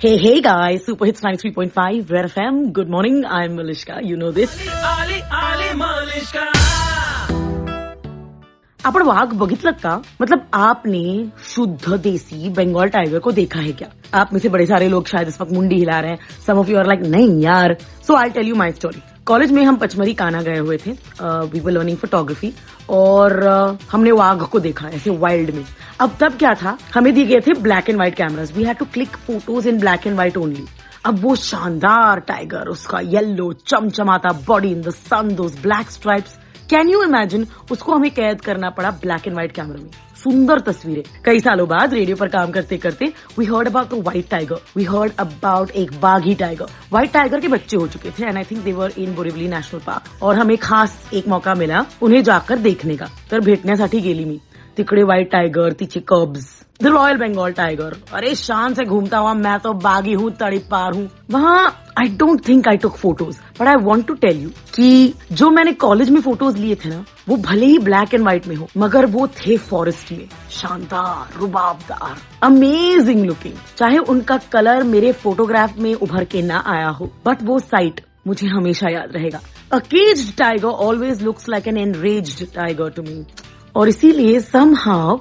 Hey, hey guys, Super Hits 93.5, Red FM. Good morning, I'm Malishka. You know this. Ali Ali Malishka. आपण वाघ बघितलं का मतलब आपने शुद्ध देसी बंगाल टाइगर को देखा है क्या आप में से बड़े सारे लोग शायद इस वक्त मुंडी हिला रहे हैं some of you are like नहीं यार so I tell you my story college में हम पचमरी काना गए हुए थे। वी वर लर्निंग फोटोग्राफी और uh, हमने वाघ को देखा ऐसे वाइल्ड में। अब तब क्या था? हमें दिए गए थे black and white cameras we had to click photos in black and white only अब वो शानदार टाइगर उसका yellow चमचमाता body in the sun black stripes can you imagine उसको हमें कैद करना पड़ा ब्लैक एंड व्हाइट कैमरा में। सुंदर तस्वीरें। कई सालों बाद रेडियो पर काम करते करते we heard about white tiger we heard about एक बाघी टाइगर व्हाइट टाइगर के बच्चे हो चुके थे and I think they were in Borivali national park और हमें खास एक मौका मिला उन्हें जाकर देखने का। तर भेटण्यासाठी गेली मी। तिकडे व्हाइट टाइगर तिचे cubs the royal Bengal tiger अरे शान से घूमता हुआ मैं तो बागी हूँ तड़ी पार हूँ। वहाँ I don't think I took photos but I want to tell you कि जो मैंने कॉलेज में फ़ोटोज़ लिए थे ना, वो भले ही ब्लैक एंड व्हाइट में हो, मगर वो थे फॉरेस्ट में। शानदार, रुबाबदार अमेजिंग लुकिंग चाहे उनका कलर मेरे फोटोग्राफ में उभर के ना आया हो बट वो साइट मुझे हमेशा याद रहेगा। A caged tiger always looks like an enraged tiger to me और इसीलिए सम हाव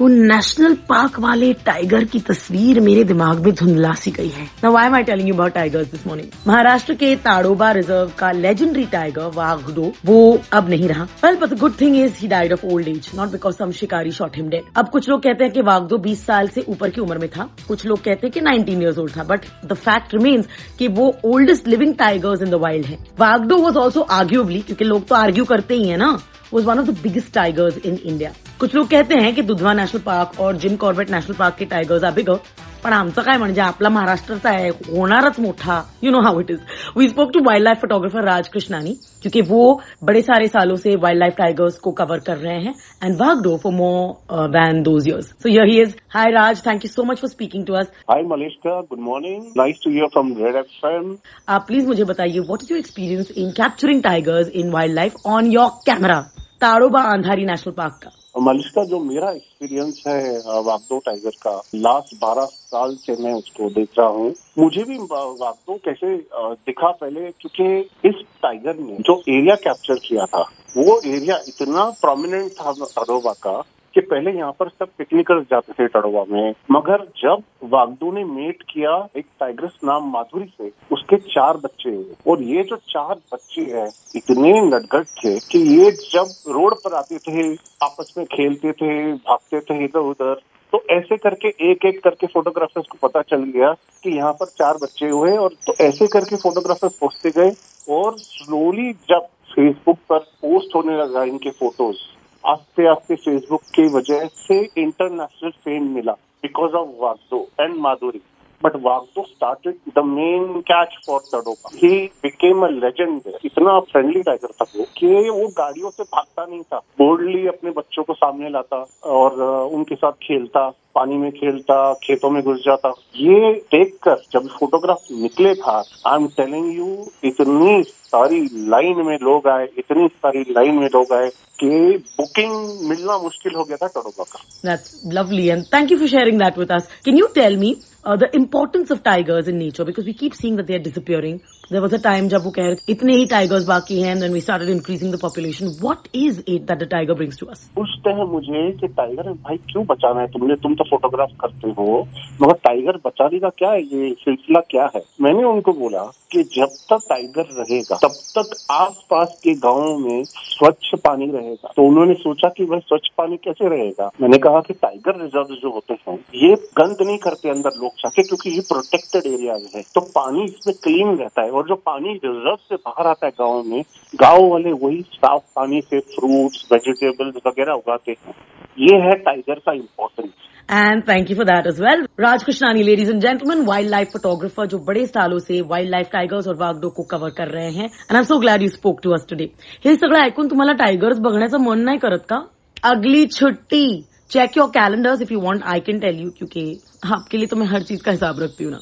वो नेशनल पार्क वाले टाइगर की तस्वीर मेरे दिमाग में धुंधला सी गई है। ना why am I telling you about tigers this morning Maharashtra के ताड़ोबा रिज़र्व का लेजेंडरी टाइगर वाघडो वो अब नहीं रहा। Well but good thing is he died of old age not because some शिकारी शॉट हिम डेड अब कुछ लोग कहते हैं कि वाघडो 20 साल से ऊपर की उम्र में था। कुछ लोग कहते हैं कि 19 इयर्स ओल्ड था बट द फैक्ट रिमेन्स कि वो oldest living tigers in the wild है। वाघडो वॉज़ ऑल्सो आर्ग्यूबली क्योंकि लोग तो आर्ग्यू करते ही है ना was one of the biggest tigers in India कुछ लोग कहते हैं की दुधवा नॅशनल पार्क और जिम कॉर्बेट नॅशनल पार्क के टायगर्स आर बिगर पण आमचं काय म्हणजे आपला महाराष्ट्राचा आहे होणारच मोठा. You know how it is we spoke to wildlife photographer Raj Krishnani क्योंकि वो बड़े सारे सालों से वाइल्ड लाइफ टाइगर्स को कवर कर रहे हैं and worked for more than those years so yeah he is hi Raj thank you so much for speaking to us Hi Malishka, good morning. Nice to hear from Red FM. आप please मुझे बताइए what is your experience in capturing tigers in wildlife on your camera Tadoba Andhari national park का। मलिश्का, जो मेरा experience है वापदो tiger का last बारह साल से मैं उसको देख रहा हूँ। मुझे भी वागदो कैसे दिखा पहले, क्योंकि इस टाइगर ने जो एरिया कैप्चर किया था, वो एरिया इतना प्रोमिनेंट था अरोबा का कि पहले यहाँ पर सब पिकनिकर्स जाते थे टडोबा में, मगर जब वागदू ने मेट किया एक टाइग्रस नाम माधुरी से, उसके चार बच्चे हुए। और ये जो चार बच्चे हैं, इतने नटगट थे कि ये जब रोड पर आते थे, आपस में खेलते थे, भागते थे इधर उधर तो ऐसे करके एक एक करके फोटोग्राफर्स को पता चल गया कि यहाँ पर चार बच्चे हुए और तो ऐसे करके फोटोग्राफर्स पहुँचते गए और स्लोली जब फेसबुक पर पोस्ट होने लगा इनके फ़ोटोज़ आस्ते आस्ते फेसबुक की वजह से इंटरनेशनल फेम मिला because of Waghdoh and Madhuri. But Waghdoh started the main catch for Tadoba he became a legend इतना फ्रेंडली टाइगर था वो कि वो गाड़ियों से भागता नहीं था. बोल्डली अपने बच्चों को सामने लाता और उनके साथ खेलता, पानी में खेलता, खेतों में घुस जाता. ये देखकर जब फोटोग्राफ निकले था आई एम टेलिंग यू इतनी सारी लाइन में लोग आए, इतनी सारी लाइन में लोग आए कि बुकिंग मिलना मुश्किल हो गया था टोडोबा का। That's lovely and thank you for sharing that with us can you tell me the importance of tigers in nature because we keep seeing that they are disappearing There was a time जब वो कह रहे इतने ही tigers बाकी हैं, then we started increasing the population. What is it that the tiger brings to us? पूछते हैं मुझे कि टाइगर भाई क्यों बचाना है तुमने? तुम तो फोटोग्राफ करते हो मगर टाइगर बचाने का क्या है? ये सिलसिला क्या है? मैंने उनको बोला कि जब तक टाइगर रहेगा तब तक आसपास के गाँवों में स्वच्छ पानी रहेगा। तो उन्होंने सोचा कि भाई स्वच्छ पानी कैसे रहेगा? मैंने कहा कि टाइगर रिज़र्व जो होते हैं ये गंद नहीं करते अंदर लोग जाके क्योंकि ये प्रोटेक्टेड एरिया है। तो पानी इसमें क्लीन रहता है। और जो पानी रिज़र्व से बाहर आता है गाँव में गाँव वाले वही साफ़ पानी से फ्रूट्स वेजिटेबल्स वगैरह उगाते हैं। ये है टाइगर का importance And thank you for that as well. Raj Krishnani, ladies and gentlemen, wildlife photographer जो बड़े सालों से वाइल्ड लाइफ टायगर्स और वाघडो को कव्हर कर रहे हैं। And I so glad you spoke to us today हे सगळं ऐकून तुम्हाला टायगर्स बघण्याचं मन नाही करत का? अगली छुट्टी check your calendars if you want I can tell you क्योंकि आपके लिए तो मैं हर चीज़ का हिसाब रखती हूँ ना।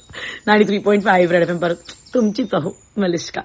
93.5 रेड एफएम पर तुमचीच अहो मलिश्का